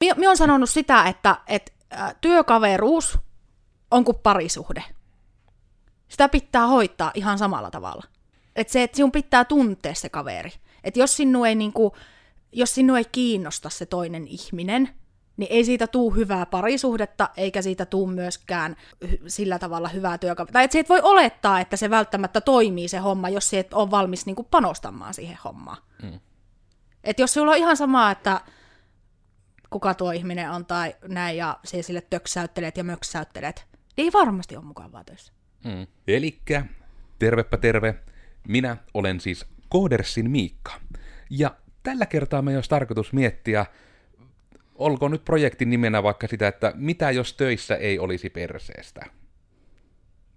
Minä olen sanonut sitä, että, että työkaveruus on kuin parisuhde. Sitä pitää hoitaa ihan samalla tavalla. Että se, että sinun pitää tuntea se kaveri. Että jos sinua ei, niinku, jos sinua ei kiinnosta se toinen ihminen, niin ei siitä tuu hyvää parisuhdetta, eikä siitä tuu myöskään sillä tavalla hyvää työkaveria. Tai että et voi olettaa, että se välttämättä toimii se homma, jos et ole valmis niinku panostamaan siihen hommaan. Mm. Et jos sulla on ihan sama, että kuka tuo ihminen on tai näin, ja se sille töksäyttelet ja möksäyttelet, ei varmasti ole mukavaa töissä. Mm. Elikkä, tervepä terve, minä olen siis Koodersin Miikka. Ja tällä kertaa me olisi tarkoitus miettiä, olkoon nyt projektin nimenä vaikka sitä, että mitä jos töissä ei olisi perseestä.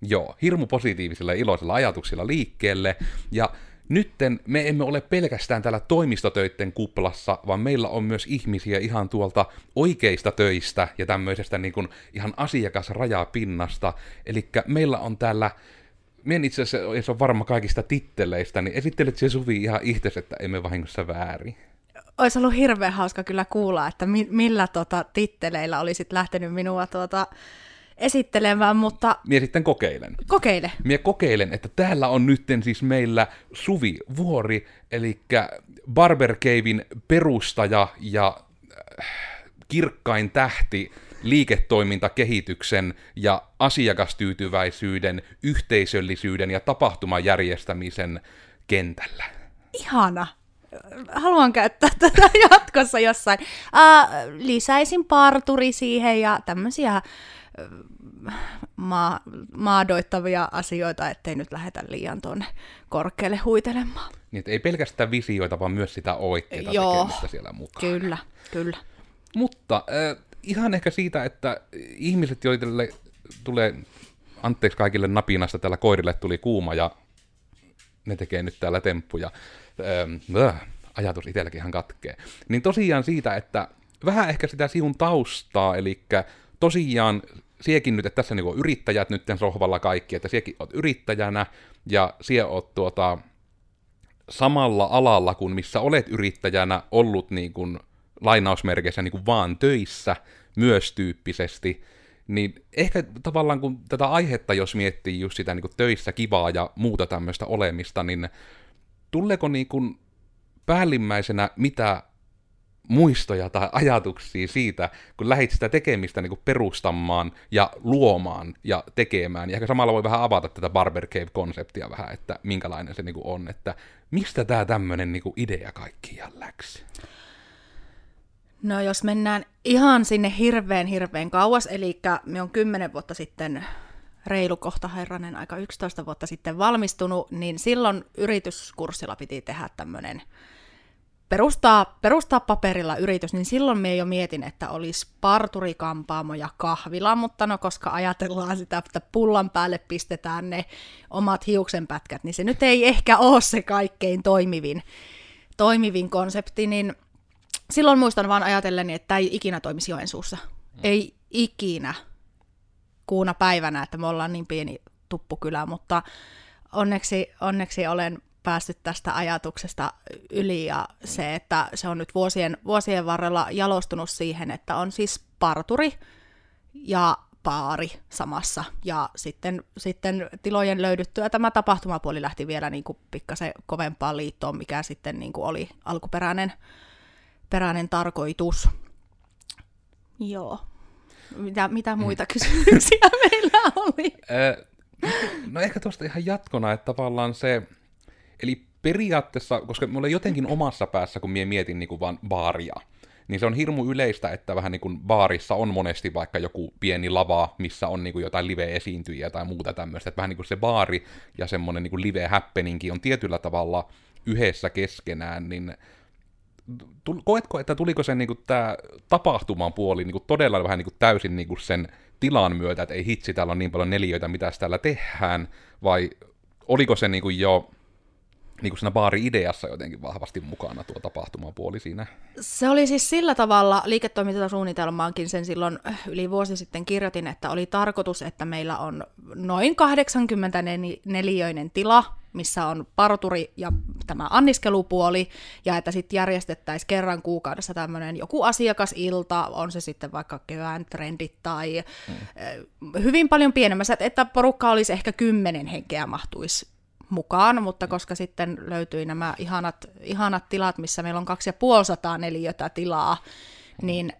Joo, hirmu positiivisilla ja iloisilla ajatuksilla liikkeelle, ja nytten me emme ole pelkästään täällä toimistotöitten kuplassa, vaan meillä on myös ihmisiä ihan tuolta oikeista töistä ja tämmöisestä niin kuin ihan asiakasrajapinnasta. Eli meillä on täällä Mien itse asiassa, on varma kaikista titteleistä, niin esittelet se Suvi ihan itse, että emme vahingossa väärin. Olisi ollut hirveän hauska kyllä kuulla, että mi- millä tota, titteleillä olisit lähtenyt minua tuota, esittelemään, mutta... Mie sitten kokeilen. Kokeile. Mie kokeilen, että täällä on nytten siis meillä Suvi Vuori, eli Barber Cavein perustaja ja äh, kirkkain tähti liiketoimintakehityksen ja asiakastyytyväisyyden, yhteisöllisyyden ja tapahtumajärjestämisen kentällä. Ihana. Haluan käyttää tätä jatkossa jossain. Uh, lisäisin parturi siihen ja tämmöisiä maa, maadoittavia asioita, ettei nyt lähetä liian tuonne korkealle huitelemaan. Niin, ei pelkästään visioita, vaan myös sitä oikeaa Joo, tekemistä siellä mukaan. Kyllä, kyllä. Mutta äh, ihan ehkä siitä, että ihmiset, joille tulee, anteeksi kaikille napinasta, tällä koirille tuli kuuma ja ne tekee nyt täällä temppuja. Ähm, ajatus itselläkin ihan katkee. Niin tosiaan siitä, että vähän ehkä sitä sivun taustaa, eli tosiaan siekin nyt, että tässä niinku yrittäjät nyt sohvalla kaikki, että siekin oot yrittäjänä ja sie oot tuota, samalla alalla kuin missä olet yrittäjänä ollut niin kuin, lainausmerkeissä niin kuin vaan töissä myös tyyppisesti, niin ehkä tavallaan kun tätä aihetta, jos miettii just sitä niin kuin töissä kivaa ja muuta tämmöistä olemista, niin tuleeko niin kuin päällimmäisenä mitä muistoja tai ajatuksia siitä, kun lähdit sitä tekemistä niin kuin perustamaan ja luomaan ja tekemään. Ja ehkä samalla voi vähän avata tätä Barber Cave-konseptia vähän, että minkälainen se niin kuin on, että mistä tämä tämmöinen niin kuin idea kaikkiaan läksi? No jos mennään ihan sinne hirveän hirveän kauas, eli me on kymmenen vuotta sitten reilu kohta herranen aika 11 vuotta sitten valmistunut, niin silloin yrityskurssilla piti tehdä tämmöinen perustaa, perustaa paperilla yritys, niin silloin me jo mietin, että olisi parturikampaamo ja kahvila, mutta no koska ajatellaan sitä, että pullan päälle pistetään ne omat hiuksenpätkät, niin se nyt ei ehkä ole se kaikkein toimivin, toimivin konsepti, niin silloin muistan vaan ajatelleni, että tämä ei ikinä toimisi Joensuussa. Mm. Ei ikinä kuuna päivänä, että me ollaan niin pieni tuppukylä, mutta onneksi, onneksi olen päässyt tästä ajatuksesta yli ja se, että se on nyt vuosien, vuosien varrella jalostunut siihen, että on siis parturi ja paari samassa. Ja sitten, sitten tilojen löydyttyä tämä tapahtumapuoli lähti vielä niin kuin pikkasen kovempaan liittoon, mikä sitten niin kuin oli alkuperäinen peräinen tarkoitus. Joo. Mitä, mitä muita kysymyksiä meillä oli? no ehkä tuosta ihan jatkona, että tavallaan se, eli periaatteessa, koska mulla jotenkin omassa päässä, kun mie mietin niin kuin vaan baaria, niin se on hirmu yleistä, että vähän niin kuin baarissa on monesti vaikka joku pieni lava, missä on niin kuin jotain live-esiintyjiä tai muuta tämmöistä, että vähän niin kuin se baari ja semmoinen niin kuin live-happeningi on tietyllä tavalla yhdessä keskenään, niin koetko, että tuliko se niinku, tämä tapahtuman puoli niinku, todella vähän niinku, täysin niinku, sen tilan myötä, että ei hitsi, täällä on niin paljon neliöitä, mitä täällä tehdään, vai oliko se niinku, jo niin siinä baari-ideassa jotenkin vahvasti mukana tuo tapahtumapuoli siinä? Se oli siis sillä tavalla, liiketoimintasuunnitelmaankin sen silloin yli vuosi sitten kirjoitin, että oli tarkoitus, että meillä on noin 80 neliöinen tila, missä on parturi ja tämä anniskelupuoli, ja että sitten järjestettäisiin kerran kuukaudessa tämmöinen joku asiakasilta, on se sitten vaikka kevään trendit tai mm. hyvin paljon pienemmässä, että porukka olisi ehkä kymmenen henkeä mahtuisi mukaan, mutta koska sitten löytyi nämä ihanat, ihanat tilat, missä meillä on 2500 neliötä tilaa, niin,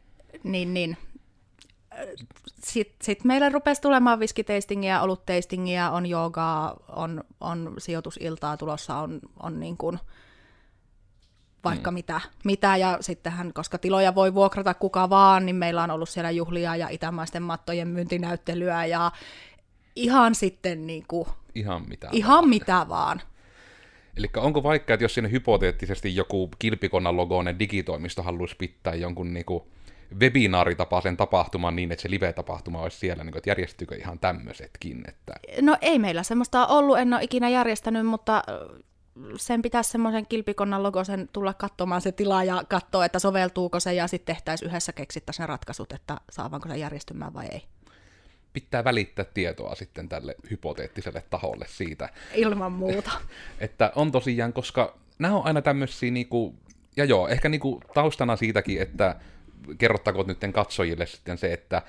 niin, niin sitten sit meille rupesi tulemaan viskiteistingiä, olutteistingiä, on joogaa, on, on sijoitusiltaa tulossa, on, on niin kuin vaikka mm. mitä, mitä. Ja sittenhän, koska tiloja voi vuokrata kuka vaan, niin meillä on ollut siellä juhlia ja itämaisten mattojen myyntinäyttelyä ja ihan sitten niin kuin, Ihan mitä Ihan vaan. mitä vaan. Eli onko vaikka, että jos sinne hypoteettisesti joku kilpikonnan logoinen digitoimisto haluaisi pitää jonkun niinku webinaaritapaisen tapahtuman niin, että se live-tapahtuma olisi siellä, niin kuin, että järjestyykö ihan tämmöisetkin? Että... No ei meillä semmoista ollut, en ole ikinä järjestänyt, mutta sen pitäisi semmoisen kilpikonnan logosen tulla katsomaan se tila ja katsoa, että soveltuuko se ja sitten tehtäisiin yhdessä keksittäisiin ne ratkaisut, että saavaanko se järjestymään vai ei pitää välittää tietoa sitten tälle hypoteettiselle taholle siitä. Ilman muuta. että on tosiaan, koska nämä on aina tämmöisiä, niinku, ja joo, ehkä niinku taustana siitäkin, että kerrottakoon nyt katsojille sitten se, että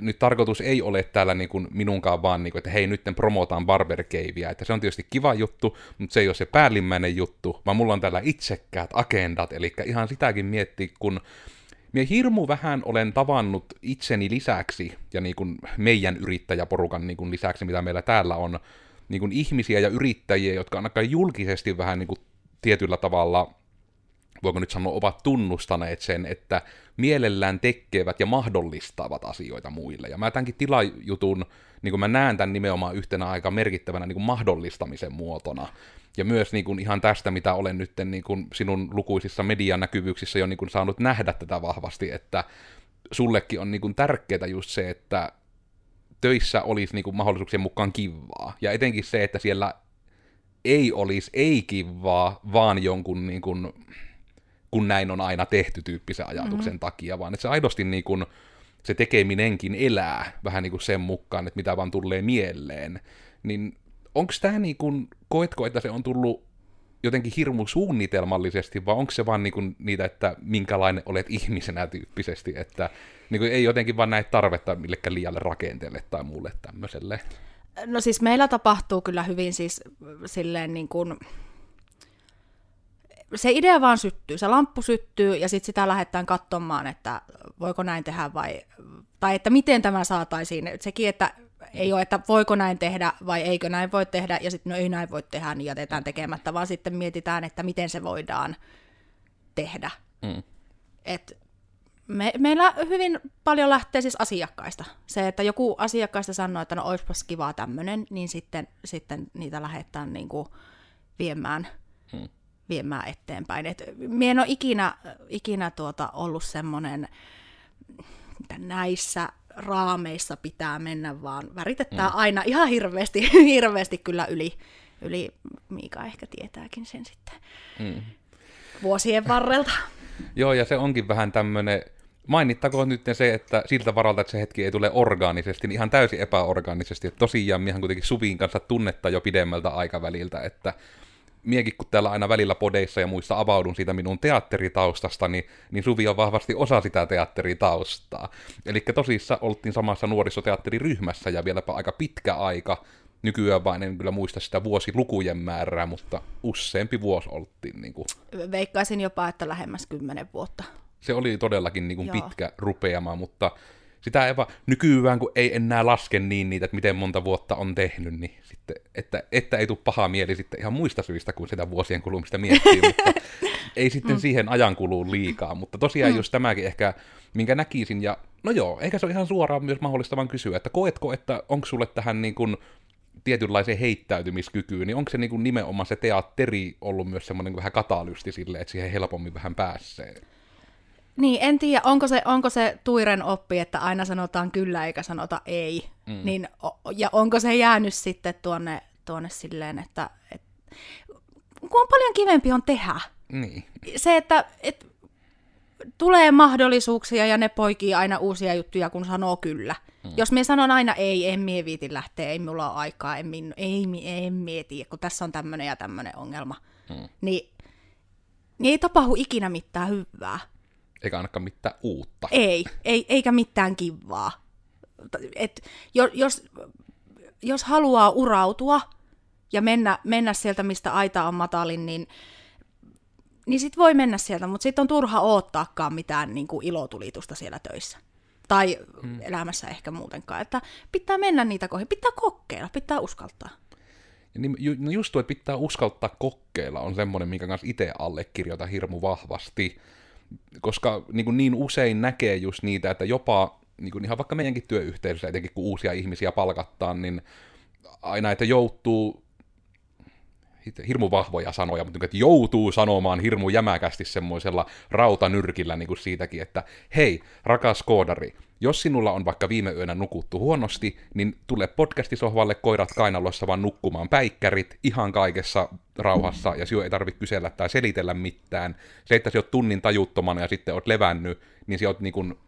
nyt tarkoitus ei ole täällä niin kuin minunkaan vaan, niin kuin, että hei, nyt promotaan Barber Caveä, että se on tietysti kiva juttu, mutta se ei ole se päällimmäinen juttu, vaan mulla on täällä itsekkäät agendat, eli ihan sitäkin miettiä, kun Mie hirmu vähän olen tavannut itseni lisäksi ja niin kuin meidän yrittäjäporukan niin kuin lisäksi, mitä meillä täällä on, niin kuin ihmisiä ja yrittäjiä, jotka ainakaan julkisesti vähän niin kuin tietyllä tavalla, voiko nyt sanoa, ovat tunnustaneet sen, että mielellään tekevät ja mahdollistavat asioita muille. Ja mä tämänkin tilajutun, niin kuin mä näen tämän nimenomaan yhtenä aika merkittävänä niin kuin mahdollistamisen muotona. Ja myös niin kuin ihan tästä, mitä olen nyt niin kuin sinun lukuisissa median näkyvyyksissä jo niin kuin saanut nähdä tätä vahvasti, että sullekin on niin kuin tärkeää just se, että töissä olisi niin kuin mahdollisuuksien mukaan kivaa. Ja etenkin se, että siellä ei olisi ei-kivaa, vaan jonkun niin kuin, kun näin on aina tehty tyyppisen ajatuksen mm-hmm. takia, vaan että se aidosti niin kuin, se tekeminenkin elää vähän niin kuin sen mukaan, että mitä vaan tulee mieleen. Niin onko tämä niin kuin, koetko, että se on tullut jotenkin hirmu suunnitelmallisesti, vai onko se vaan niinku niitä, että minkälainen olet ihmisenä tyyppisesti, että niinku ei jotenkin vaan näe tarvetta millekään liialle rakenteelle tai muulle tämmöiselle? No siis meillä tapahtuu kyllä hyvin siis silleen niin kuin, se idea vaan syttyy, se lamppu syttyy ja sitten sitä lähdetään katsomaan, että voiko näin tehdä vai, tai että miten tämä saataisiin. Sekin, että ei ole, että voiko näin tehdä vai eikö näin voi tehdä, ja sitten no ei näin voi tehdä, niin jätetään tekemättä, vaan sitten mietitään, että miten se voidaan tehdä. Mm. Et me, meillä hyvin paljon lähtee siis asiakkaista. Se, että joku asiakkaista sanoo, että no olisipas kivaa tämmöinen, niin sitten, sitten niitä lähdetään niin kuin viemään, mm. Viemään eteenpäin. Et mie en ole ikinä, ikinä tuota ollut semmoinen, näissä raameissa pitää mennä, vaan väritetään mm. aina ihan hirveästi, hirveästi kyllä yli, yli, Miika ehkä tietääkin sen sitten mm. vuosien varrelta. Joo, ja se onkin vähän tämmöinen, mainittakoon nyt se, että siltä varalta, että se hetki ei tule orgaanisesti, niin ihan täysin epäorgaanisesti. Että tosiaan miehän kuitenkin Suvin kanssa tunnetta jo pidemmältä aikaväliltä, että miekin kun täällä aina välillä podeissa ja muissa avaudun siitä minun teatteritaustasta, niin, niin Suvi on vahvasti osa sitä teatteritaustaa. Eli tosissa oltiin samassa nuorisoteatteriryhmässä ja vieläpä aika pitkä aika. Nykyään vain en kyllä muista sitä vuosilukujen määrää, mutta useampi vuosi oltiin. Niin kuin. Veikkaisin jopa, että lähemmäs kymmenen vuotta. Se oli todellakin niin kuin pitkä rupeama, mutta sitä ei vaan, nykyään kun ei enää laske niin niitä, että miten monta vuotta on tehnyt, niin sitten, että, että ei tule paha mieli sitten ihan muista syistä kuin sitä vuosien kulumista miettii, mutta ei sitten mm. siihen ajan kuluu liikaa, mutta tosiaan mm. just tämäkin ehkä, minkä näkisin, ja no joo, eikä se ole ihan suoraan myös mahdollista vaan kysyä, että koetko, että onko sulle tähän niin kuin tietynlaiseen heittäytymiskykyyn, niin onko se niin kuin nimenomaan se teatteri ollut myös semmoinen vähän katalysti sille, että siihen helpommin vähän pääsee? Niin, en tiedä, onko se, onko se tuiren oppi, että aina sanotaan kyllä eikä sanota ei. Mm. Niin, ja onko se jäänyt sitten tuonne, tuonne silleen, että, et, kun on paljon kivempi on tehdä. Niin. Se, että et, tulee mahdollisuuksia ja ne poikii aina uusia juttuja, kun sanoo kyllä. Mm. Jos me sanon aina ei, en mie viiti lähteä, ei mulla ole aikaa, en, min, ei, en mieti, kun tässä on tämmöinen ja tämmöinen ongelma, mm. niin, niin ei tapahdu ikinä mitään hyvää. Eikä ainakaan mitään uutta. Ei, ei eikä mitään kivaa. Et, jos, jos haluaa urautua ja mennä, mennä sieltä, mistä aita on matalin, niin niin sit voi mennä sieltä, mutta sitten on turha oottaakaan mitään niin kuin ilotulitusta siellä töissä. Tai mm. elämässä ehkä muutenkaan. Että pitää mennä niitä kohdin, pitää kokeilla, pitää uskaltaa. Niin, ju, no just tuo, että pitää uskaltaa kokeilla, on semmoinen, minkä kanssa itse allekirjoitan hirmu vahvasti. Koska niin, kuin niin usein näkee just niitä, että jopa niin kuin ihan vaikka meidänkin työyhteisössä, etenkin kun uusia ihmisiä palkattaa, niin aina, että joutuu hirmu vahvoja sanoja, mutta että joutuu sanomaan hirmu jämäkästi semmoisella rautanyrkillä niin kuin siitäkin, että hei, rakas koodari, jos sinulla on vaikka viime yönä nukuttu huonosti, niin tule podcastisohvalle koirat kainalossa vaan nukkumaan päikkärit ihan kaikessa rauhassa, ja sinun ei tarvitse kysellä tai selitellä mitään. Se, että sinä olet tunnin tajuttomana ja sitten olet levännyt, niin sinä olet niin kuin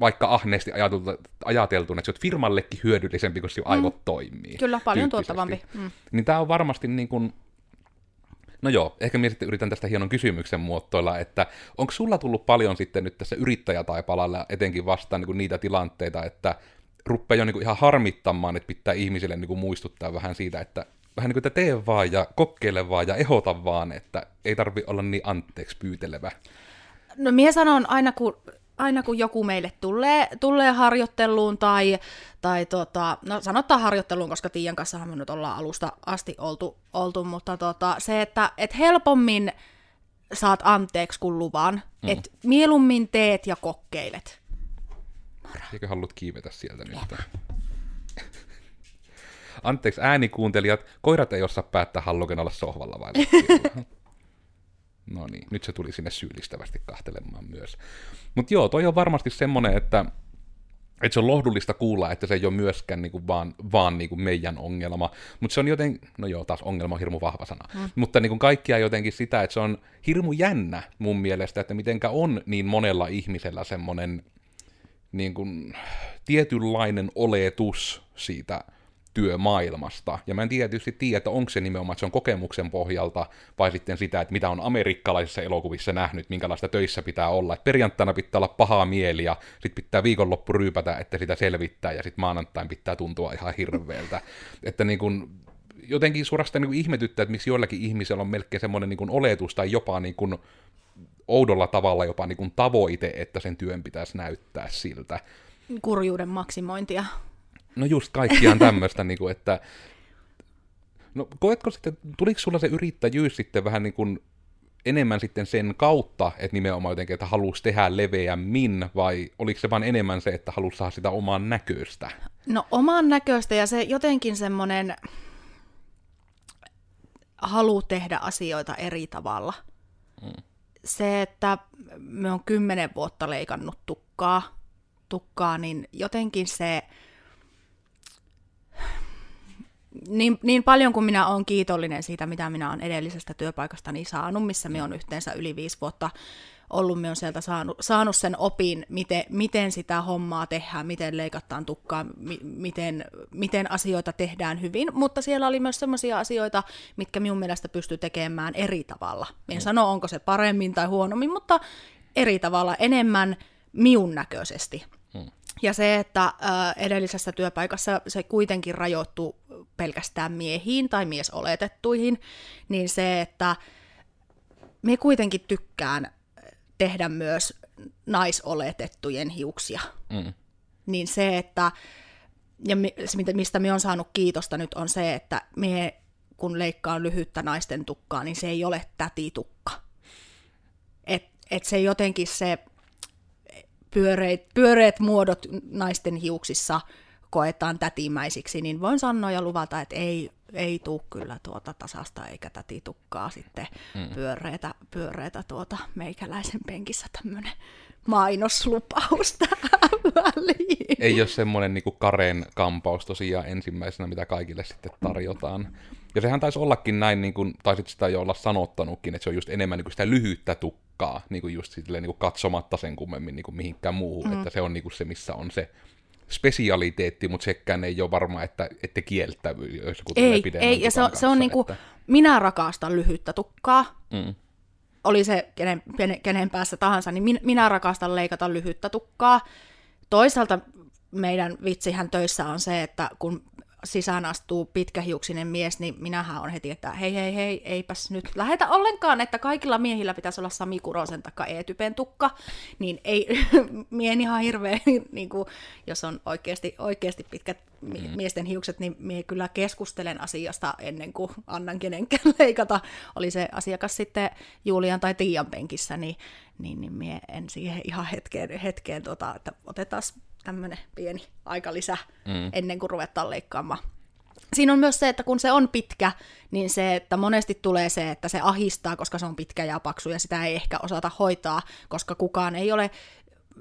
vaikka ahneesti ajateltu, ajateltu että se on firmallekin hyödyllisempi, kun sinun aivot mm. toimii. Kyllä, paljon tuottavampi. Mm. Niin tämä on varmasti niin kuin, No joo, ehkä minä sitten yritän tästä hienon kysymyksen muotoilla, että onko sulla tullut paljon sitten nyt tässä yrittäjätaipalalla etenkin vastaan niin kuin niitä tilanteita, että rupeaa jo niin kuin ihan harmittamaan, että pitää ihmisille niin kuin muistuttaa vähän siitä, että vähän niin kuin, että tee vaan ja kokeile vaan ja ehota vaan, että ei tarvi olla niin anteeksi pyytelevä. No minä sanon aina, kun aina kun joku meille tulee, tulee harjoitteluun tai, tai tota, no sanotaan harjoitteluun, koska Tiian kanssa me nyt ollaan alusta asti oltu, oltu mutta tota, se, että et helpommin saat anteeksi kuin luvan, mm. että mieluummin teet ja kokeilet. Eikö haluat kiivetä sieltä nyt? Anteeksi äänikuuntelijat, koirat ei osaa päättää, halluken olla sohvalla vai No niin, nyt se tuli sinne syyllistävästi kahtelemaan myös. Mutta joo, toi on varmasti semmoinen, että, että se on lohdullista kuulla, että se ei ole myöskään niinku vaan, vaan niinku meidän ongelma. Mutta se on joten, no joo, taas ongelma on hirmu vahva sana. Mm. Mutta niinku kaikkia jotenkin sitä, että se on hirmu jännä mun mielestä, että mitenkä on niin monella ihmisellä semmoinen niin kuin, tietynlainen oletus siitä työmaailmasta. Ja mä en tietysti tiedä, että onko se nimenomaan, että se on kokemuksen pohjalta, vai sitten sitä, että mitä on amerikkalaisissa elokuvissa nähnyt, minkälaista töissä pitää olla. Että perjantaina pitää olla pahaa mieli, ja sitten pitää viikonloppu ryypätä, että sitä selvittää, ja sitten maanantain pitää tuntua ihan hirveältä. että niin kun, jotenkin suorastaan niin ihmetyttää, että miksi joillakin ihmisillä on melkein semmoinen niin oletus, tai jopa niin kun, oudolla tavalla jopa niin kun tavoite, että sen työn pitäisi näyttää siltä. Kurjuuden maksimointia. No just kaikkiaan tämmöistä, niin kuin, että no koetko sitten, tuliko sulla se yrittäjyys sitten vähän niin kuin enemmän sitten sen kautta, että nimenomaan jotenkin, että halusi tehdä leveämmin, vai oliko se vain enemmän se, että halusi saada sitä oman näköistä? No oman näköistä ja se jotenkin semmoinen halu tehdä asioita eri tavalla. Mm. Se, että me on kymmenen vuotta leikannut tukkaa, tukkaa, niin jotenkin se niin, niin paljon kuin minä olen kiitollinen siitä, mitä minä olen edellisestä työpaikastani saanut, missä minä olen yhteensä yli viisi vuotta ollut, minä olen sieltä saanut, saanut sen opin, miten, miten sitä hommaa tehdään, miten leikataan tukkaa, mi, miten, miten asioita tehdään hyvin, mutta siellä oli myös sellaisia asioita, mitkä minun mielestä pystyy tekemään eri tavalla. En mm. sano, onko se paremmin tai huonommin, mutta eri tavalla, enemmän miun näköisesti. Ja se, että edellisessä työpaikassa se kuitenkin rajoittuu pelkästään miehiin tai miesoletettuihin, niin se, että me kuitenkin tykkään tehdä myös naisoletettujen hiuksia. Mm. Niin se, että, ja mistä me on saanut kiitosta nyt on se, että me kun leikkaan lyhyttä naisten tukkaa, niin se ei ole tätitukka. Et, et se jotenkin se pyöreät, pyöreät muodot naisten hiuksissa koetaan tätimäisiksi, niin voin sanoa ja luvata, että ei, ei tule kyllä tuota tasasta eikä tätitukkaa sitten mm. pyöreitä, pyöreitä tuota meikäläisen penkissä tämmöinen mainoslupaus tähän Ei ole semmoinen niin Karen kampaus tosiaan ensimmäisenä, mitä kaikille sitten tarjotaan. Ja sehän taisi ollakin näin, niin kuin, tai sitten sitä jo olla sanottanutkin, että se on just enemmän niin kuin sitä lyhyttä tukkaa, niin kuin just silleen, niin kuin katsomatta sen kummemmin niin kuin mihinkään muuhun, mm. että se on niin kuin se, missä on se spesialiteetti, mutta sekään ei ole varma, että ette kieltävy, jos kun ei, ei, ja se on, se on niinku, että... minä rakastan lyhyttä tukkaa, mm. oli se kenen, kenen päässä tahansa, niin minä rakastan leikata lyhyttä tukkaa. Toisaalta meidän vitsihän töissä on se, että kun sisään astuu pitkähiuksinen mies, niin minähän on heti, että hei hei hei, eipäs nyt lähetä ollenkaan, että kaikilla miehillä pitäisi olla Sami Kurosen taikka E-typen tukka, niin ei, mien ihan hirveä, niin kuin, jos on oikeasti, oikeasti pitkät mm. miesten hiukset, niin mie kyllä keskustelen asiasta ennen kuin annan kenenkään leikata. Oli se asiakas sitten Julian tai Tiian penkissä, niin, niin, niin mie en siihen ihan hetkeen, hetkeen tuota, että otetaan tämmöinen pieni aikalisä mm. ennen kuin ruvetaan leikkaamaan. Siinä on myös se, että kun se on pitkä, niin se, että monesti tulee se, että se ahistaa, koska se on pitkä ja paksu ja sitä ei ehkä osata hoitaa, koska kukaan ei ole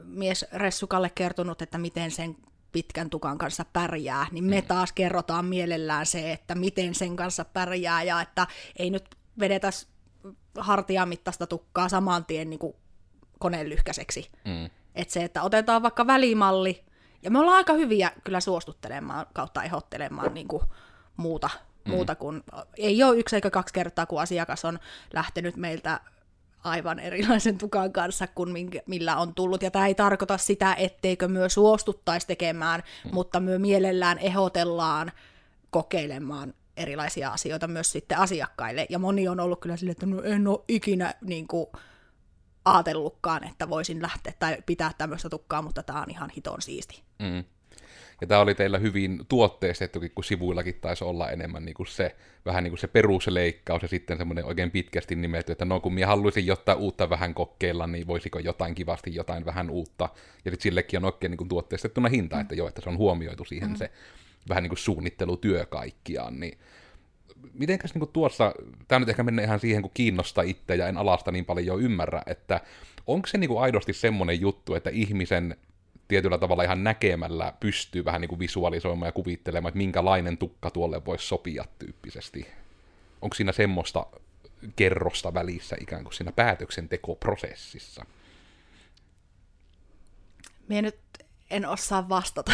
mies Ressukalle kertonut, että miten sen pitkän tukan kanssa pärjää, niin me mm. taas kerrotaan mielellään se, että miten sen kanssa pärjää ja että ei nyt vedetä hartiamittaista tukkaa saman tien niin koneen lyhkäiseksi. Mm. Että se, että otetaan vaikka välimalli, ja me ollaan aika hyviä kyllä suostuttelemaan kautta ehdottelemaan niin kuin muuta, mm. muuta kuin, ei ole yksi eikä kaksi kertaa, kun asiakas on lähtenyt meiltä aivan erilaisen tukan kanssa kuin millä on tullut. Ja tämä ei tarkoita sitä, etteikö myö suostuttaisi tekemään, mm. mutta myö mielellään ehdotellaan kokeilemaan erilaisia asioita myös sitten asiakkaille. Ja moni on ollut kyllä silleen, että no en ole ikinä niin kuin, ajatellutkaan, että voisin lähteä tai pitää tämmöistä tukkaa, mutta tämä on ihan hiton siisti. Mm. Ja tämä oli teillä hyvin tuotteistettukin, kun sivuillakin taisi olla enemmän niin kuin se, vähän niin kuin se perusleikkaus ja sitten semmoinen oikein pitkästi nimetty, että no kun minä haluaisin jotain uutta vähän kokeilla, niin voisiko jotain kivasti jotain vähän uutta. Ja sitten sillekin on oikein niin kuin tuotteistettuna hinta, mm. että joo, että se on huomioitu siihen mm. se vähän niin kuin suunnittelutyö kaikkiaan, niin mitenkäs niin tuossa, tämä nyt ehkä menee ihan siihen, kun kiinnostaa itse ja en alasta niin paljon jo ymmärrä, että onko se niin kuin aidosti semmoinen juttu, että ihmisen tietyllä tavalla ihan näkemällä pystyy vähän niin kuin visualisoimaan ja kuvittelemaan, että minkälainen tukka tuolle voisi sopia tyyppisesti. Onko siinä semmoista kerrosta välissä ikään kuin siinä päätöksentekoprosessissa? Minä nyt en osaa vastata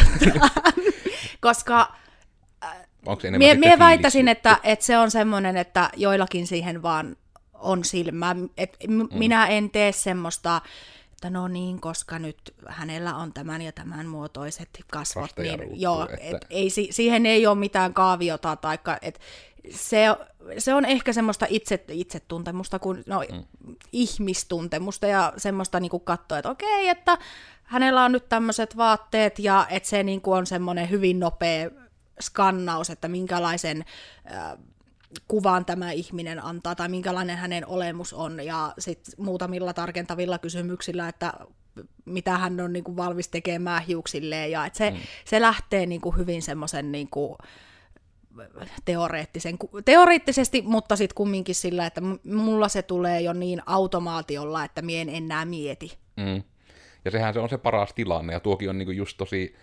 koska Onko mie, mie väittäisin, että, että se on semmoinen, että joillakin siihen vaan on silmä. Et mm. Minä en tee semmoista, että no niin, koska nyt hänellä on tämän ja tämän muotoiset kasvot, niin ruuttu, joo, että... et, ei, siihen ei ole mitään kaaviota, taikka, et, se, se on ehkä semmoista itse, itsetuntemusta, kuin, no, mm. ihmistuntemusta ja semmoista niin kuin katsoa, että okei, että hänellä on nyt tämmöiset vaatteet ja että se niin kuin on semmoinen hyvin nopea skannaus, että minkälaisen äh, kuvan tämä ihminen antaa tai minkälainen hänen olemus on ja sitten muutamilla tarkentavilla kysymyksillä, että mitä hän on niin kuin valmis tekemään hiuksilleen ja että se, mm. se lähtee niin kuin hyvin semmoisen niin kuin, teoreettisen, teoreettisesti, mutta sitten kumminkin sillä, että mulla se tulee jo niin automaatiolla, että mien enää mieti. Mm. Ja sehän se on se paras tilanne, ja tuokin on niinku just tosi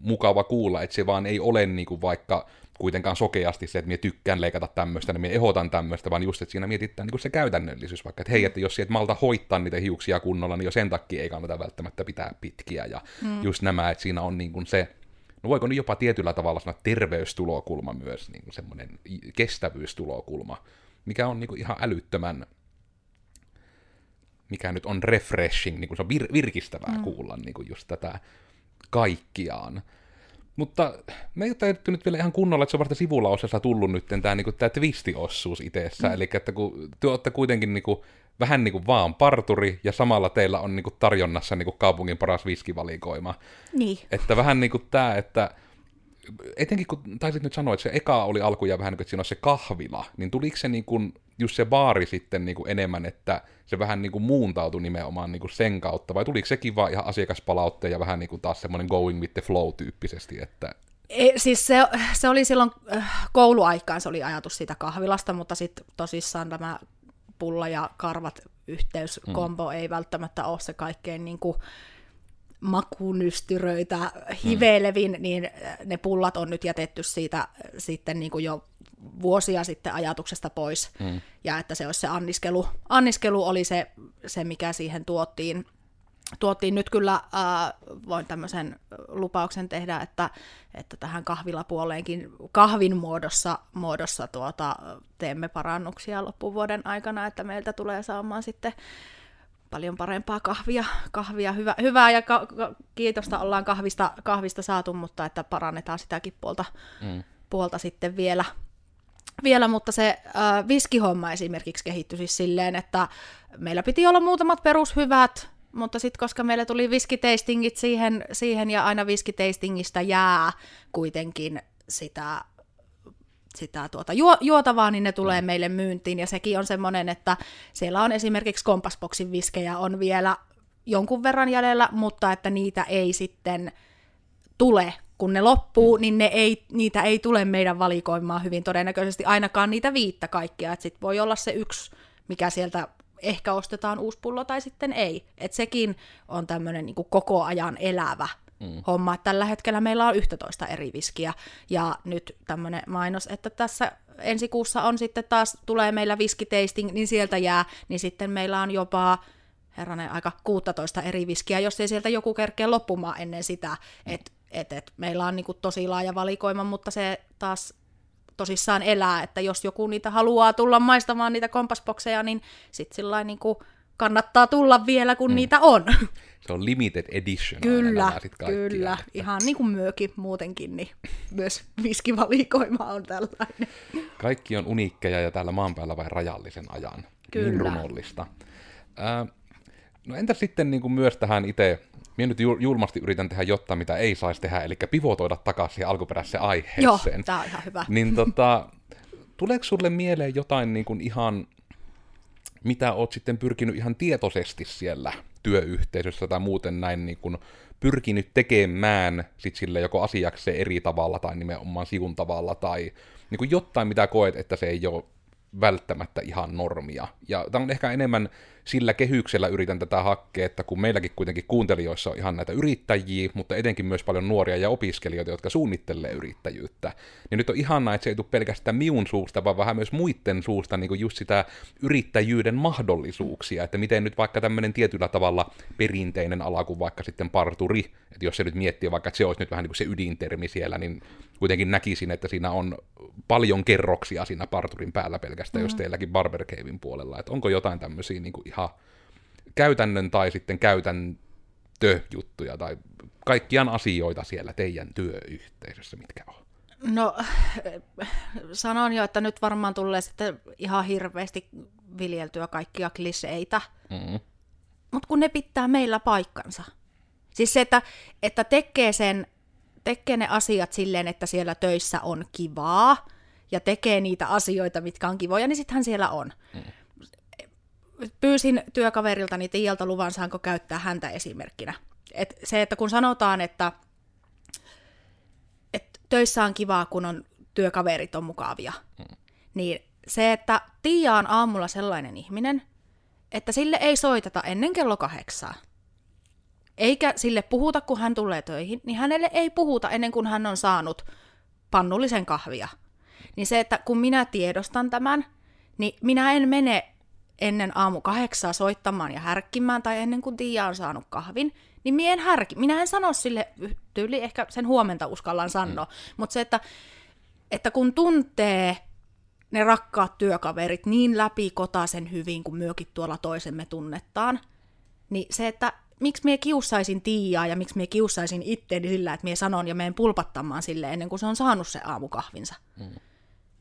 mukava kuulla, että se vaan ei ole niin kuin vaikka kuitenkaan sokeasti se, että minä tykkään leikata tämmöistä, niin minä ehdotan tämmöistä, vaan just, että siinä mietitään niin kuin se käytännöllisyys, vaikka, että hei, että jos sieltä malta hoittaa niitä hiuksia kunnolla, niin jo sen takia ei kannata välttämättä pitää pitkiä, ja mm. just nämä, että siinä on niin kuin se, no voiko nyt jopa tietyllä tavalla sanoa terveystulokulma myös, niin kuin semmoinen kestävyystulokulma, mikä on niin kuin ihan älyttömän mikä nyt on refreshing, niin kuin se on vir- virkistävää mm. kuulla niin kuin just tätä kaikkiaan. Mutta me ei ole nyt vielä ihan kunnolla, että se on vasta sivulauseessa tullut nyt tämä, niin tämä twistiosuus itsessä. Mm. Eli että kun te olette kuitenkin niin kuin, vähän niin kuin vaan parturi, ja samalla teillä on niin kuin tarjonnassa niin kuin kaupungin paras viskivalikoima. Niin. Että vähän niin kuin tämä, että etenkin kun taisit nyt sanoa, että se eka oli alkuja vähän niin kuin, että siinä on se kahvila, niin tuliko se niin kuin, just se baari sitten niin kuin enemmän, että se vähän niin kuin muuntautui nimenomaan niin kuin sen kautta, vai tuliko sekin vaan ihan asiakaspalautteen ja vähän niin kuin taas semmoinen going with the flow tyyppisesti, että... Ei, siis se, se oli silloin äh, kouluaikaan se oli ajatus siitä kahvilasta, mutta sitten tosissaan tämä pulla ja karvat yhteyskombo mm. ei välttämättä ole se kaikkein niin kuin, makunystyröitä hivelevin, niin äh, ne pullat on nyt jätetty siitä äh, sitten niin kuin jo vuosia sitten ajatuksesta pois. Mm. Ja että se olisi se anniskelu, anniskelu oli se, se, mikä siihen tuottiin. Tuottiin nyt kyllä, äh, voin tämmöisen lupauksen tehdä, että, että tähän kahvilapuoleenkin kahvin muodossa, muodossa tuota, teemme parannuksia loppuvuoden aikana, että meiltä tulee saamaan sitten paljon parempaa kahvia, kahvia hyvä, hyvää ja ka- ka- kiitosta ollaan kahvista, kahvista saatu, mutta että parannetaan sitäkin puolta, mm. puolta sitten vielä. vielä mutta se äh, viskihomma esimerkiksi kehittyi siis silleen, että meillä piti olla muutamat perushyvät, mutta sitten koska meillä tuli viskiteistingit siihen, siihen ja aina viskiteistingistä jää kuitenkin sitä sitä tuota juo, juotavaa, niin ne tulee mm. meille myyntiin. Ja sekin on semmoinen, että siellä on esimerkiksi kompasboksin viskejä on vielä jonkun verran jäljellä, mutta että niitä ei sitten tule. Kun ne loppuu, mm. niin ne ei, niitä ei tule meidän valikoimaan hyvin todennäköisesti ainakaan niitä viittä kaikkia. Että sitten voi olla se yksi, mikä sieltä ehkä ostetaan uusi pullo tai sitten ei. että sekin on tämmöinen niin koko ajan elävä mm. homma. Että tällä hetkellä meillä on 11 eri viskiä ja nyt tämmöinen mainos, että tässä ensi kuussa on sitten taas, tulee meillä viskitasting, niin sieltä jää, niin sitten meillä on jopa herranen aika 16 eri viskiä, jos ei sieltä joku kerkeä loppumaan ennen sitä, mm. että et, et, meillä on niinku tosi laaja valikoima, mutta se taas tosissaan elää, että jos joku niitä haluaa tulla maistamaan niitä kompaspokseja, niin sitten sillä niinku kannattaa tulla vielä, kun mm. niitä on. Se on limited edition. Kyllä, kyllä. Ihan niin kuin myökin muutenkin, niin myös viskivalikoima on tällainen. Kaikki on uniikkeja ja täällä maan päällä vain rajallisen ajan. Niin kyllä. Niin runollista. Äh, no entä sitten niin kuin myös tähän itse, minä nyt julmasti yritän tehdä jotain, mitä ei saisi tehdä, eli pivotoida takaisin alkuperäiseen aiheeseen. Joo, tämä on ihan hyvä. Niin tota, tuleeko sulle mieleen jotain niin kuin ihan mitä oot sitten pyrkinyt ihan tietoisesti siellä työyhteisössä tai muuten näin niin kuin pyrkinyt tekemään sit sille joko asiakseen eri tavalla tai nimenomaan sivun tavalla tai niin kuin jotain, mitä koet, että se ei ole välttämättä ihan normia. Ja tämä on ehkä enemmän sillä kehyksellä yritän tätä hakea, että kun meilläkin kuitenkin kuuntelijoissa on ihan näitä yrittäjiä, mutta etenkin myös paljon nuoria ja opiskelijoita, jotka suunnittelee yrittäjyyttä, niin nyt on ihanaa, että se ei tule pelkästään miun suusta, vaan vähän myös muiden suusta niin kuin just sitä yrittäjyyden mahdollisuuksia, että miten nyt vaikka tämmöinen tietyllä tavalla perinteinen ala kuin vaikka sitten parturi, että jos se nyt miettii vaikka, että se olisi nyt vähän niin kuin se ydintermi siellä, niin kuitenkin näkisin, että siinä on paljon kerroksia siinä parturin päällä pelkästään, mm. jos teilläkin Barber Cavein puolella, että onko jotain tämmöisiä niin kuin ihan käytännön tai sitten käytäntöjuttuja tai kaikkiaan asioita siellä teidän työyhteisössä, mitkä on? No, sanon jo, että nyt varmaan tulee sitten ihan hirveästi viljeltyä kaikkia kliseitä, mm-hmm. mutta kun ne pitää meillä paikkansa. Siis se, että, että tekee, sen, tekee ne asiat silleen, että siellä töissä on kivaa, ja tekee niitä asioita, mitkä on kivoja, niin sittenhän siellä on. Mm pyysin työkaveriltani Tiialta luvan, saanko käyttää häntä esimerkkinä. Et se, että kun sanotaan, että, että töissä on kivaa, kun on työkaverit on mukavia, hmm. niin se, että Tiia on aamulla sellainen ihminen, että sille ei soiteta ennen kello kahdeksaa. Eikä sille puhuta, kun hän tulee töihin, niin hänelle ei puhuta ennen kuin hän on saanut pannullisen kahvia. Niin se, että kun minä tiedostan tämän, niin minä en mene ennen aamu kahdeksaa soittamaan ja härkkimään, tai ennen kuin Tiia on saanut kahvin, niin minä en härki. Minä en sano sille tyyli, ehkä sen huomenta uskallan sanoa, mm. mutta se, että, että kun tuntee ne rakkaat työkaverit niin läpi kotaisen hyvin, kuin myökin tuolla toisemme tunnettaan, niin se, että miksi mie kiusaisin Tiiaa ja miksi mie kiusaisin itteeni sillä, että mie sanon ja meen pulpattamaan sille ennen kuin se on saanut se aamukahvinsa. Mm.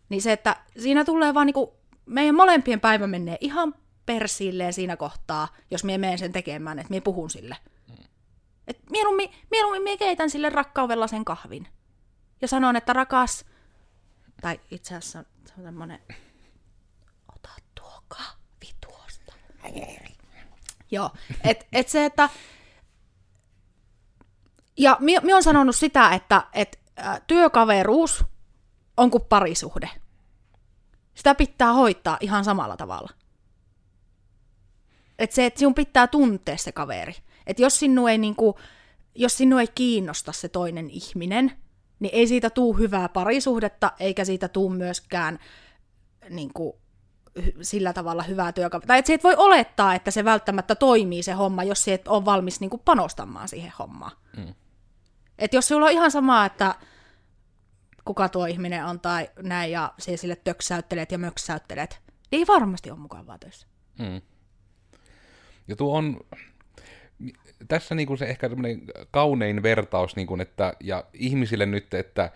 Niin se, että siinä tulee vaan niinku meidän molempien päivä menee ihan persilleen siinä kohtaa, jos mie menen sen tekemään, että mie puhun sille. Et mieluummin, mieluummin mie keitän sille rakkaudella sen kahvin. Ja sanon, että rakas, tai itse asiassa on tämmönen, ota tuo kahvi tuosta. Joo, et, et se, että ja minä olen sanonut sitä, että et, ä, työkaveruus on kuin parisuhde. Sitä pitää hoitaa ihan samalla tavalla. Et se, että sinun pitää tuntea se kaveri. Et jos sinun ei niinku jos sinua ei kiinnosta se toinen ihminen, niin ei siitä tuu hyvää parisuhdetta, eikä siitä tuu myöskään niin kuin, sillä tavalla hyvää työkaveria. Tai että et voi olettaa, että se välttämättä toimii se homma, jos se et ole valmis niin kuin panostamaan siihen hommaan. Mm. Et jos sulla on ihan sama, että kuka tuo ihminen on tai näin, ja se sille töksäyttelet ja möksäyttelet, niin ei varmasti ole mukavaa töissä. Mm. Ja tuo on, tässä niin se ehkä semmoinen kaunein vertaus, niin kuin, että, ja ihmisille nyt, että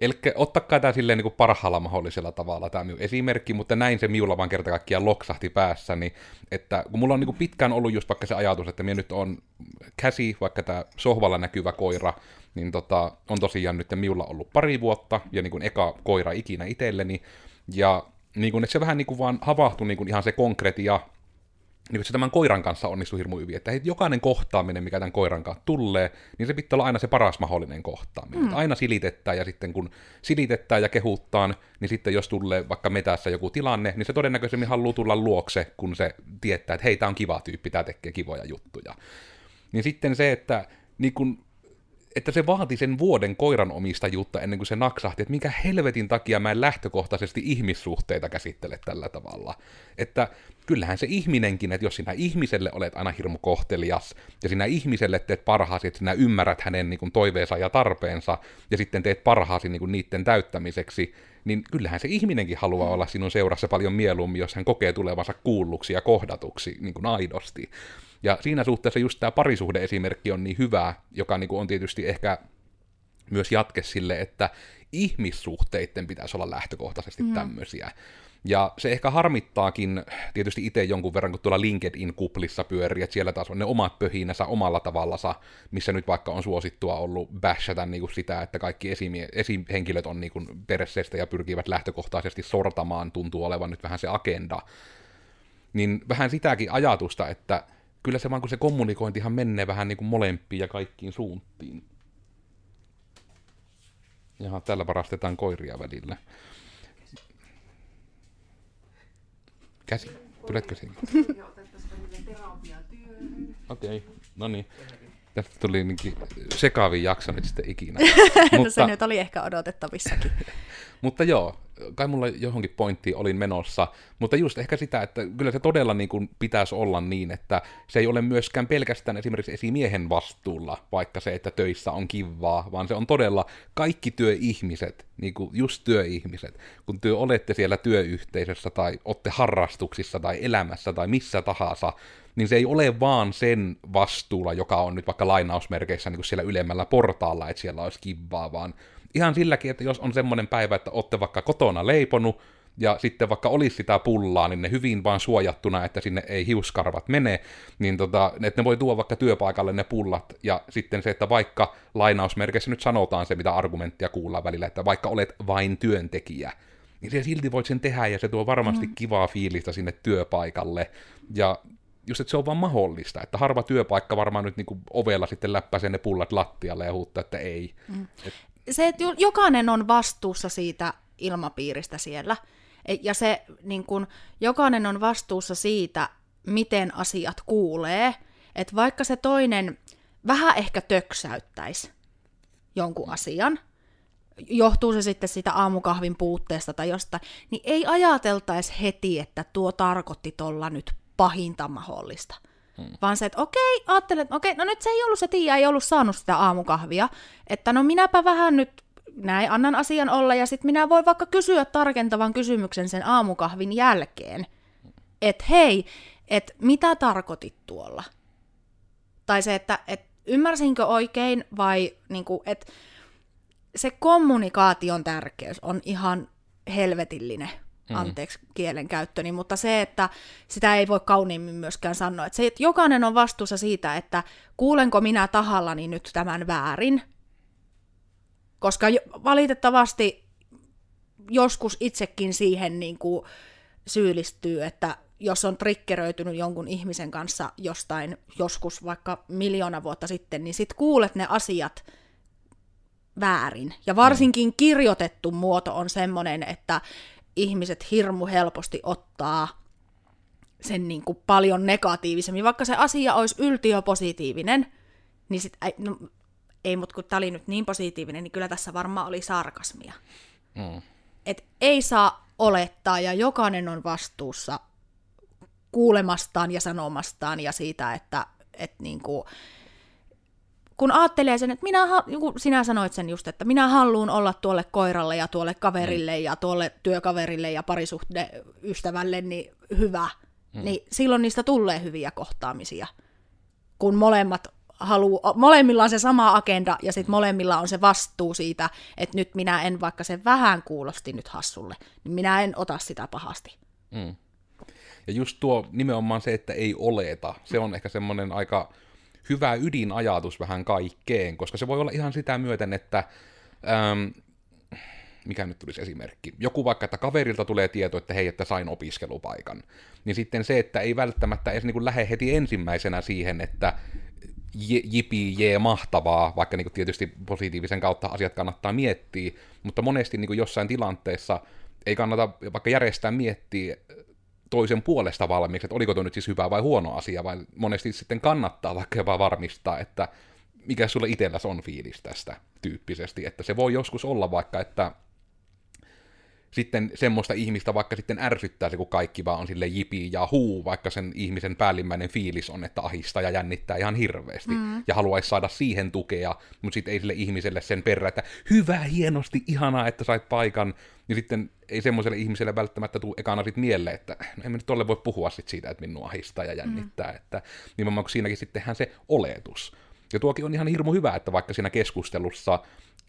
Eli ottakaa tämä silleen niin kuin parhaalla mahdollisella tavalla tämä esimerkki, mutta näin se miulla vaan kerta kaikkiaan loksahti päässäni, että kun mulla on niin kuin pitkään ollut just vaikka se ajatus, että minä nyt on käsi, vaikka tämä sohvalla näkyvä koira, niin tota, on tosiaan nyt miulla ollut pari vuotta, ja niin kuin eka koira ikinä itselleni, ja niin kuin, että se vähän niin kuin vaan havahtui niin kuin ihan se konkretia, niin se tämän koiran kanssa onnistui hirmu hyvin, että jokainen kohtaaminen, mikä tämän koiran kanssa tulee, niin se pitää olla aina se paras mahdollinen kohtaaminen. Mm. Aina silitetään, ja sitten kun silitetään ja kehuttaan, niin sitten jos tulee vaikka metässä joku tilanne, niin se todennäköisemmin haluaa tulla luokse, kun se tietää, että hei, tämä on kiva tyyppi, tämä tekee kivoja juttuja. Niin sitten se, että niin kun että se vaati sen vuoden koiran omistajuutta ennen kuin se naksahti, että minkä helvetin takia mä en lähtökohtaisesti ihmissuhteita käsittele tällä tavalla. Että kyllähän se ihminenkin, että jos sinä ihmiselle olet aina hirmu kohtelias, ja sinä ihmiselle teet parhaasi, että sinä ymmärrät hänen niin kuin, toiveensa ja tarpeensa, ja sitten teet parhaasi niin kuin, niiden täyttämiseksi, niin kyllähän se ihminenkin haluaa olla sinun seurassa paljon mieluummin, jos hän kokee tulevansa kuulluksi ja kohdatuksi niin kuin aidosti. Ja siinä suhteessa just tämä parisuhde-esimerkki on niin hyvä, joka niin kuin on tietysti ehkä myös jatke sille, että ihmissuhteiden pitäisi olla lähtökohtaisesti mm. tämmöisiä. Ja se ehkä harmittaakin tietysti itse jonkun verran, kun tuolla LinkedIn-kuplissa pyörii, että siellä taas on ne omat pöhinänsä omalla tavallansa, missä nyt vaikka on suosittua ollut bashata niin kuin sitä, että kaikki esimie- esihenkilöt on niin kuin peresseistä ja pyrkivät lähtökohtaisesti sortamaan, tuntuu olevan nyt vähän se agenda. Niin vähän sitäkin ajatusta, että kyllä se vaan kun se kommunikointihan menee vähän niin kuin molempiin ja kaikkiin suuntiin. Jaha, täällä varastetaan koiria välillä. Käsi. Tuletkö sinne? Okei, okay. no niin. Tästä tuli niinkin sekavin jakso nyt sitten ikinä. Mutta, se nyt oli ehkä odotettavissakin. mutta joo, kai mulla johonkin pointtiin olin menossa, mutta just ehkä sitä, että kyllä se todella niin kuin pitäisi olla niin, että se ei ole myöskään pelkästään esimerkiksi esimiehen vastuulla, vaikka se, että töissä on kivaa, vaan se on todella kaikki työihmiset, niin kuin just työihmiset, kun työ olette siellä työyhteisössä tai olette harrastuksissa tai elämässä tai missä tahansa, niin se ei ole vaan sen vastuulla, joka on nyt vaikka lainausmerkeissä niin kuin siellä ylemmällä portaalla, että siellä olisi kivaa, vaan ihan silläkin, että jos on semmoinen päivä, että olette vaikka kotona leiponut, ja sitten vaikka olisi sitä pullaa, niin ne hyvin vaan suojattuna, että sinne ei hiuskarvat mene, niin tota, että ne voi tuoda vaikka työpaikalle ne pullat, ja sitten se, että vaikka lainausmerkeissä nyt sanotaan se, mitä argumenttia kuullaan välillä, että vaikka olet vain työntekijä, niin se silti voit sen tehdä, ja se tuo varmasti mm. kivaa fiilistä sinne työpaikalle, ja just, että se on vaan mahdollista, että harva työpaikka varmaan nyt niinku ovella sitten läppäisee ne pullat lattialle ja huuttaa, että ei. Mm. Et... Se, että jokainen on vastuussa siitä ilmapiiristä siellä, e, ja se niin kun, jokainen on vastuussa siitä, miten asiat kuulee, että vaikka se toinen vähän ehkä töksäyttäisi jonkun asian, johtuu se sitten sitä aamukahvin puutteesta tai jostain, niin ei ajateltaisi heti, että tuo tarkoitti tuolla nyt pahinta mahdollista. Hmm. Vaan se, että okei, ajattelen, että okei, no nyt se ei ollut se Tiia, ei ollut saanut sitä aamukahvia, että no minäpä vähän nyt näin annan asian olla, ja sitten minä voin vaikka kysyä tarkentavan kysymyksen sen aamukahvin jälkeen, että hei, että mitä tarkoitit tuolla? Tai se, että et, ymmärsinkö oikein vai niin kuin, että se kommunikaation tärkeys on ihan helvetillinen mm. Anteeksi kielen käyttöni, mutta se, että sitä ei voi kauniimmin myöskään sanoa. Että se, että jokainen on vastuussa siitä, että kuulenko minä tahallani nyt tämän väärin, koska valitettavasti joskus itsekin siihen niin kuin syyllistyy, että jos on triggeröitynyt jonkun ihmisen kanssa jostain joskus vaikka miljoona vuotta sitten, niin sit kuulet ne asiat väärin. Ja varsinkin kirjoitettu muoto on semmoinen, että ihmiset hirmu helposti ottaa sen niin kuin paljon negatiivisemmin. Vaikka se asia olisi yltiöpositiivinen, niin sit, no, ei, mutta kun tämä oli nyt niin positiivinen, niin kyllä tässä varmaan oli sarkasmia. Mm. Et ei saa olettaa, ja jokainen on vastuussa kuulemastaan ja sanomastaan ja siitä, että et niinku, kun ajattelee sen, että minä, niin kuin sinä sanoit sen just, että minä haluan olla tuolle koiralle ja tuolle kaverille mm. ja tuolle työkaverille ja parisuhdeystävälle niin hyvä, mm. niin silloin niistä tulee hyviä kohtaamisia, kun molemmat haluu, molemmilla on se sama agenda ja sitten molemmilla on se vastuu siitä, että nyt minä en, vaikka se vähän kuulosti nyt hassulle, niin minä en ota sitä pahasti. Mm. Ja just tuo nimenomaan se, että ei oleta, se on ehkä semmoinen aika hyvä ydinajatus vähän kaikkeen, koska se voi olla ihan sitä myöten, että äm, mikä nyt tulisi esimerkki, joku vaikka, että kaverilta tulee tieto, että hei, että sain opiskelupaikan, niin sitten se, että ei välttämättä edes niin kuin lähde heti ensimmäisenä siihen, että jipi, jee, mahtavaa, vaikka niin kuin tietysti positiivisen kautta asiat kannattaa miettiä, mutta monesti niin kuin jossain tilanteessa ei kannata vaikka järjestää miettiä toisen puolesta valmiiksi, että oliko tuo nyt siis hyvä vai huono asia, vai monesti sitten kannattaa vaikka jopa varmistaa, että mikä sulle itselläsi on fiilis tästä tyyppisesti, että se voi joskus olla vaikka, että sitten semmoista ihmistä vaikka sitten ärsyttää se, kun kaikki vaan on sille jipi ja huu, vaikka sen ihmisen päällimmäinen fiilis on, että ahistaa ja jännittää ihan hirveästi. Mm. Ja haluaisi saada siihen tukea, mutta sitten ei sille ihmiselle sen perä, että hyvä, hienosti, ihanaa, että sait paikan. Niin sitten ei semmoiselle ihmiselle välttämättä tule ekana sit mieleen, että no emme nyt tolle voi puhua sit siitä, että minua ahistaa ja jännittää. Mm. Että nimenomaan kun siinäkin sitten tehdään se oletus. Ja tuokin on ihan hirmu hyvä, että vaikka siinä keskustelussa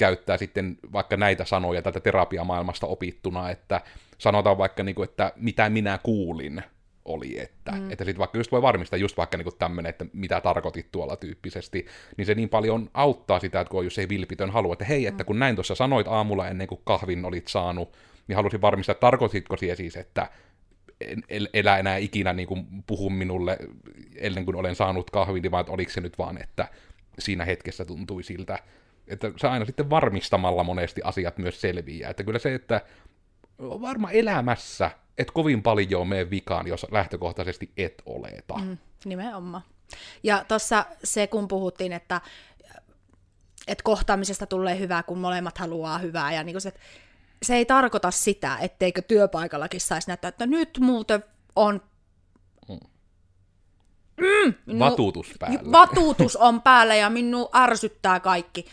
käyttää sitten vaikka näitä sanoja tätä terapiamaailmasta opittuna, että sanotaan vaikka, niin kuin, että mitä minä kuulin oli, että, mm. että sitten vaikka just voi varmistaa just vaikka niin tämmöinen, että mitä tarkoitit tuolla tyyppisesti, niin se niin paljon auttaa sitä, että kun on just se vilpitön halu, että hei, että mm. kun näin tuossa sanoit aamulla ennen kuin kahvin olit saanut, niin halusin varmistaa, että tarkoititko siellä siis, että en elä enää ikinä niin kuin puhu minulle ennen kuin olen saanut kahvin, vaan että oliko se nyt vaan, että siinä hetkessä tuntui siltä, että se aina sitten varmistamalla monesti asiat myös selviää. Että kyllä se, että varma elämässä, et kovin paljon mene vikaan, jos lähtökohtaisesti et oleta. Mm, nimenomaan. Ja tuossa se, kun puhuttiin, että, että kohtaamisesta tulee hyvää, kun molemmat haluaa hyvää, ja niin se, se ei tarkoita sitä, etteikö työpaikallakin saisi näyttää, että nyt muuten on mm. Mm, minu, vatuutus päällä. Vatuutus on päällä ja minun ärsyttää kaikki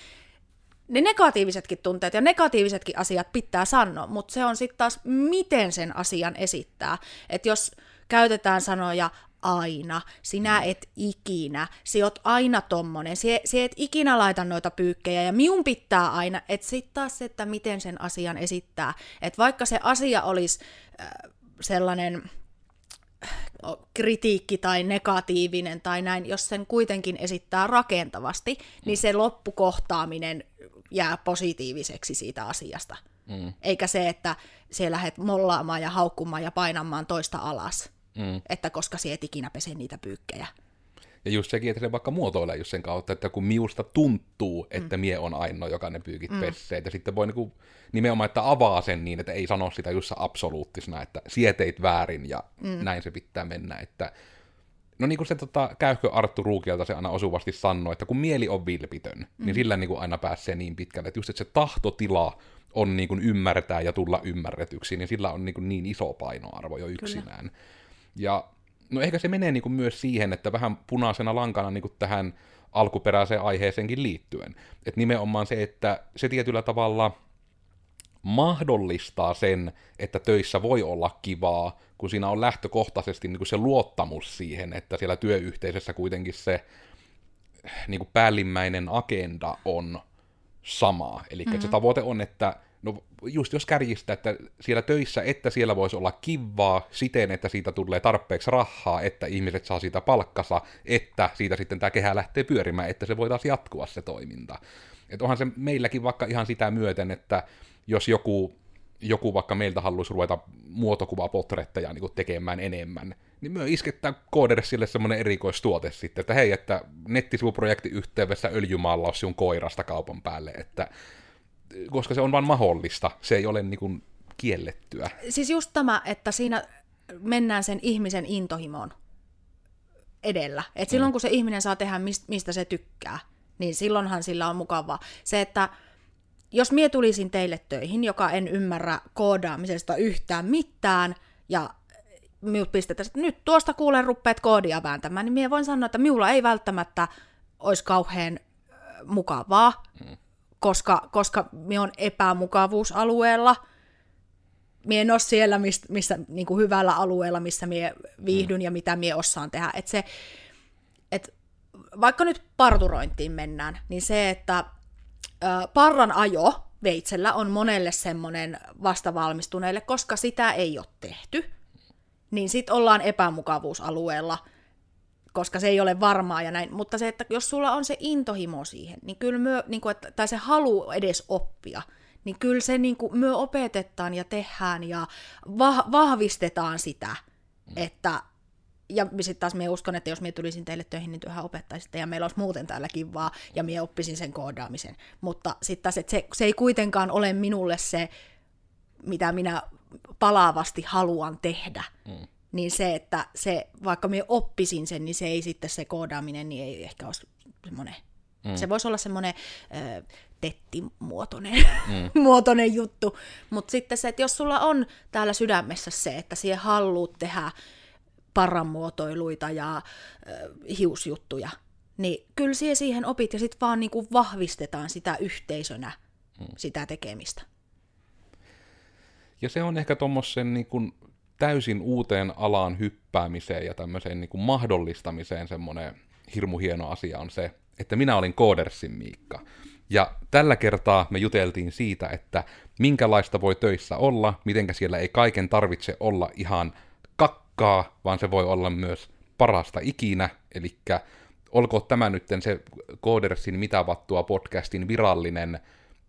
ne negatiivisetkin tunteet ja negatiivisetkin asiat pitää sanoa, mutta se on sitten taas, miten sen asian esittää. Että jos käytetään sanoja aina, sinä et ikinä, si oot aina tommonen, si, si et ikinä laita noita pyykkejä ja miun pitää aina, että sitten taas se, että miten sen asian esittää. Että vaikka se asia olisi äh, sellainen kritiikki tai negatiivinen tai näin, jos sen kuitenkin esittää rakentavasti, niin se loppukohtaaminen jää positiiviseksi siitä asiasta. Mm. Eikä se, että siellä lähdet mollaamaan ja haukkumaan ja painamaan toista alas, mm. että koska sie et ikinä pese niitä pyykkejä. Ja just sekin, että se vaikka muotoilee just sen kautta, että kun miusta tuntuu, että mm. mie on ainoa, joka ne pyykit mm. pessee, ja sitten voi niinku, nimenomaan, että avaa sen niin, että ei sano sitä just absoluuttisena, että sieteit väärin ja mm. näin se pitää mennä, että No niin kuin se tota, käykö Arttu Ruukielta se aina osuvasti sanoi, että kun mieli on vilpitön, niin mm. niin sillä niin kuin aina pääsee niin pitkälle, että just että se tahtotila on niin kuin ymmärtää ja tulla ymmärretyksi, niin sillä on niin, kuin niin iso painoarvo jo yksinään. Kyllä. Ja no ehkä se menee niin kuin myös siihen, että vähän punaisena lankana niin kuin tähän alkuperäiseen aiheeseenkin liittyen. Että nimenomaan se, että se tietyllä tavalla mahdollistaa sen, että töissä voi olla kivaa, kun siinä on lähtökohtaisesti niin kuin se luottamus siihen, että siellä työyhteisössä kuitenkin se niin kuin päällimmäinen agenda on sama. Eli mm-hmm. se tavoite on, että no just jos kärjistä, että siellä töissä, että siellä voisi olla kivaa siten, että siitä tulee tarpeeksi rahaa, että ihmiset saa siitä palkkasa, että siitä sitten tämä kehä lähtee pyörimään, että se voitaisiin jatkua se toiminta. Että onhan se meilläkin vaikka ihan sitä myöten, että jos joku joku vaikka meiltä haluaisi ruveta muotokuvapotretteja niin tekemään enemmän, niin me iskettää koodersille semmoinen erikoistuote sitten, että hei, että nettisivuprojekti yhteydessä öljymaalla on koirasta kaupan päälle, että koska se on vain mahdollista, se ei ole niin kuin kiellettyä. Siis just tämä, että siinä mennään sen ihmisen intohimoon edellä. Et silloin mm. kun se ihminen saa tehdä mistä se tykkää, niin silloinhan sillä on mukavaa. Se, että jos mie tulisin teille töihin, joka en ymmärrä koodaamisesta yhtään mitään, ja minut pistetään, että nyt tuosta kuulen ruppeet koodia vääntämään, niin minä voin sanoa, että minulla ei välttämättä olisi kauhean mukavaa, mm. koska, koska minä on epämukavuusalueella. Minä en ole siellä, missä, missä niin kuin hyvällä alueella, missä minä viihdyn mm. ja mitä minä osaan tehdä. Et se, et vaikka nyt parturointiin mennään, niin se, että parran ajo veitsellä on monelle semmoinen vastavalmistuneille, koska sitä ei ole tehty, niin sitten ollaan epämukavuusalueella, koska se ei ole varmaa ja näin. Mutta se, että jos sulla on se intohimo siihen, niin kyllä myö, niin kuin, että, tai se halu edes oppia, niin kyllä se niin kuin, myö opetetaan ja tehdään ja va- vahvistetaan sitä, että ja sitten taas me uskon, että jos me tulisin teille töihin, niin työhän opettaisitte, ja meillä olisi muuten täällä kivaa, ja minä oppisin sen koodaamisen. Mutta sitten taas, että se, se ei kuitenkaan ole minulle se, mitä minä palaavasti haluan tehdä. Mm. Niin se, että se, vaikka minä oppisin sen, niin se ei sitten se koodaaminen, niin ei ehkä olisi semmoinen Mm. Se voisi olla semmoinen tettimuotoinen mm. muotoinen juttu. Mutta sitten se, että jos sulla on täällä sydämessä se, että siihen haluat tehdä paramuotoiluita ja äh, hiusjuttuja, niin kyllä siihen, siihen opit ja sitten vaan niinku vahvistetaan sitä yhteisönä, mm. sitä tekemistä. Ja se on ehkä tuommoisen niin täysin uuteen alaan hyppäämiseen ja tämmöiseen niin kuin mahdollistamiseen semmoinen hirmu hieno asia on se, että minä olin Koodersin Miikka. Ja tällä kertaa me juteltiin siitä, että minkälaista voi töissä olla, mitenkä siellä ei kaiken tarvitse olla ihan kakkaa, vaan se voi olla myös parasta ikinä, eli olkoon tämä nyt se Koodersin mitavattua podcastin virallinen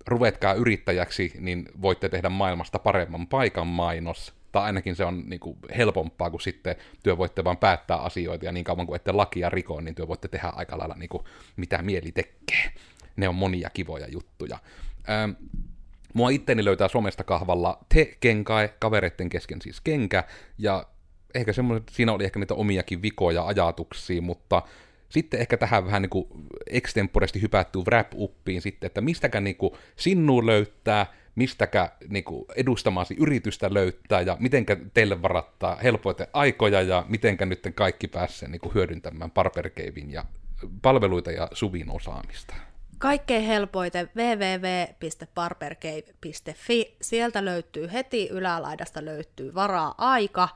ruvetkaa yrittäjäksi, niin voitte tehdä maailmasta paremman paikan mainos, tai ainakin se on niin kuin, helpompaa, kun sitten työ voitte vaan päättää asioita, ja niin kauan kuin ette lakia rikoon, niin työ voitte tehdä aika lailla niin kuin, mitä mieli tekee. Ne on monia kivoja juttuja. Ähm, mua itteni löytää somesta kahvalla te kenkai, kavereiden kesken siis kenkä, ja ehkä semmoiset, siinä oli ehkä niitä omiakin vikoja ajatuksia, mutta sitten ehkä tähän vähän niin kuin extemporesti hypättyy wrap-uppiin sitten, että mistäkä niin sinnu löytää, mistäkä niin kuin edustamasi yritystä löytää ja mitenkä teille varattaa helpoiten aikoja ja mitenkä nyt kaikki pääsee niin hyödyntämään Barbercavein ja palveluita ja Suvin osaamista. Kaikkein helpoiten www.barbercave.fi. Sieltä löytyy heti ylälaidasta löytyy varaa aika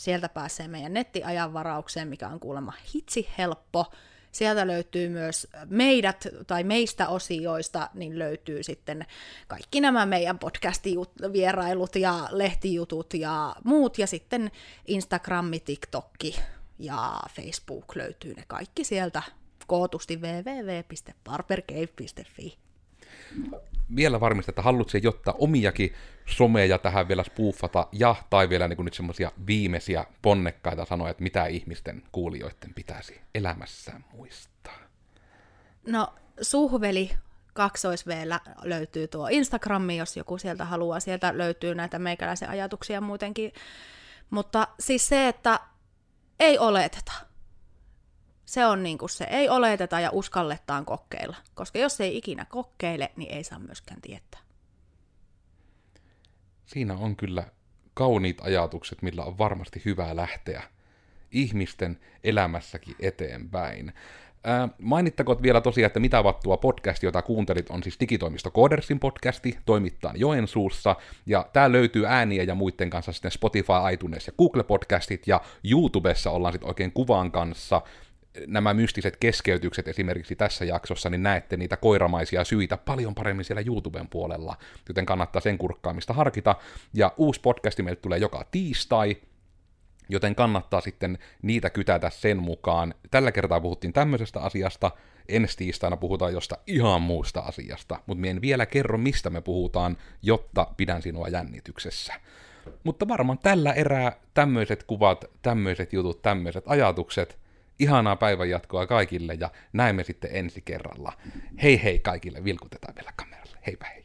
Sieltä pääsee meidän nettiajanvaraukseen, mikä on kuulemma hitsi helppo. Sieltä löytyy myös meidät tai meistä osioista, niin löytyy sitten kaikki nämä meidän podcast-vierailut ja lehtijutut ja muut. Ja sitten Instagrammi, TikTokki ja Facebook löytyy ne kaikki sieltä kootusti www.barbercave.fi vielä varmistaa, että haluatko jotta omiakin someja tähän vielä spuuffata, ja tai vielä niin nyt semmoisia viimeisiä ponnekkaita sanoja, että mitä ihmisten kuulijoiden pitäisi elämässään muistaa? No, suhveli kaksoisveellä löytyy tuo Instagrammi, jos joku sieltä haluaa. Sieltä löytyy näitä meikäläisen ajatuksia muutenkin. Mutta siis se, että ei oleteta se on niin kuin se, ei oleteta ja uskalletaan kokeilla. Koska jos ei ikinä kokeile, niin ei saa myöskään tietää. Siinä on kyllä kauniit ajatukset, millä on varmasti hyvä lähteä ihmisten elämässäkin eteenpäin. Ää, mainittakoon vielä tosiaan, että mitä vattua podcast, jota kuuntelit, on siis Digitoimisto Koodersin podcasti, toimittaa Joensuussa, ja tää löytyy ääniä ja muiden kanssa sitten Spotify, iTunes ja Google Podcastit, ja YouTubessa ollaan sitten oikein kuvan kanssa, nämä mystiset keskeytykset esimerkiksi tässä jaksossa, niin näette niitä koiramaisia syitä paljon paremmin siellä YouTuben puolella, joten kannattaa sen kurkkaamista harkita. Ja uusi podcasti meille tulee joka tiistai, joten kannattaa sitten niitä kytätä sen mukaan. Tällä kertaa puhuttiin tämmöisestä asiasta, ensi tiistaina puhutaan josta ihan muusta asiasta, mutta en vielä kerro, mistä me puhutaan, jotta pidän sinua jännityksessä. Mutta varmaan tällä erää tämmöiset kuvat, tämmöiset jutut, tämmöiset ajatukset – Ihanaa päivänjatkoa kaikille ja näemme sitten ensi kerralla. Hei hei kaikille, vilkutetaan vielä kameralle. Heipä hei.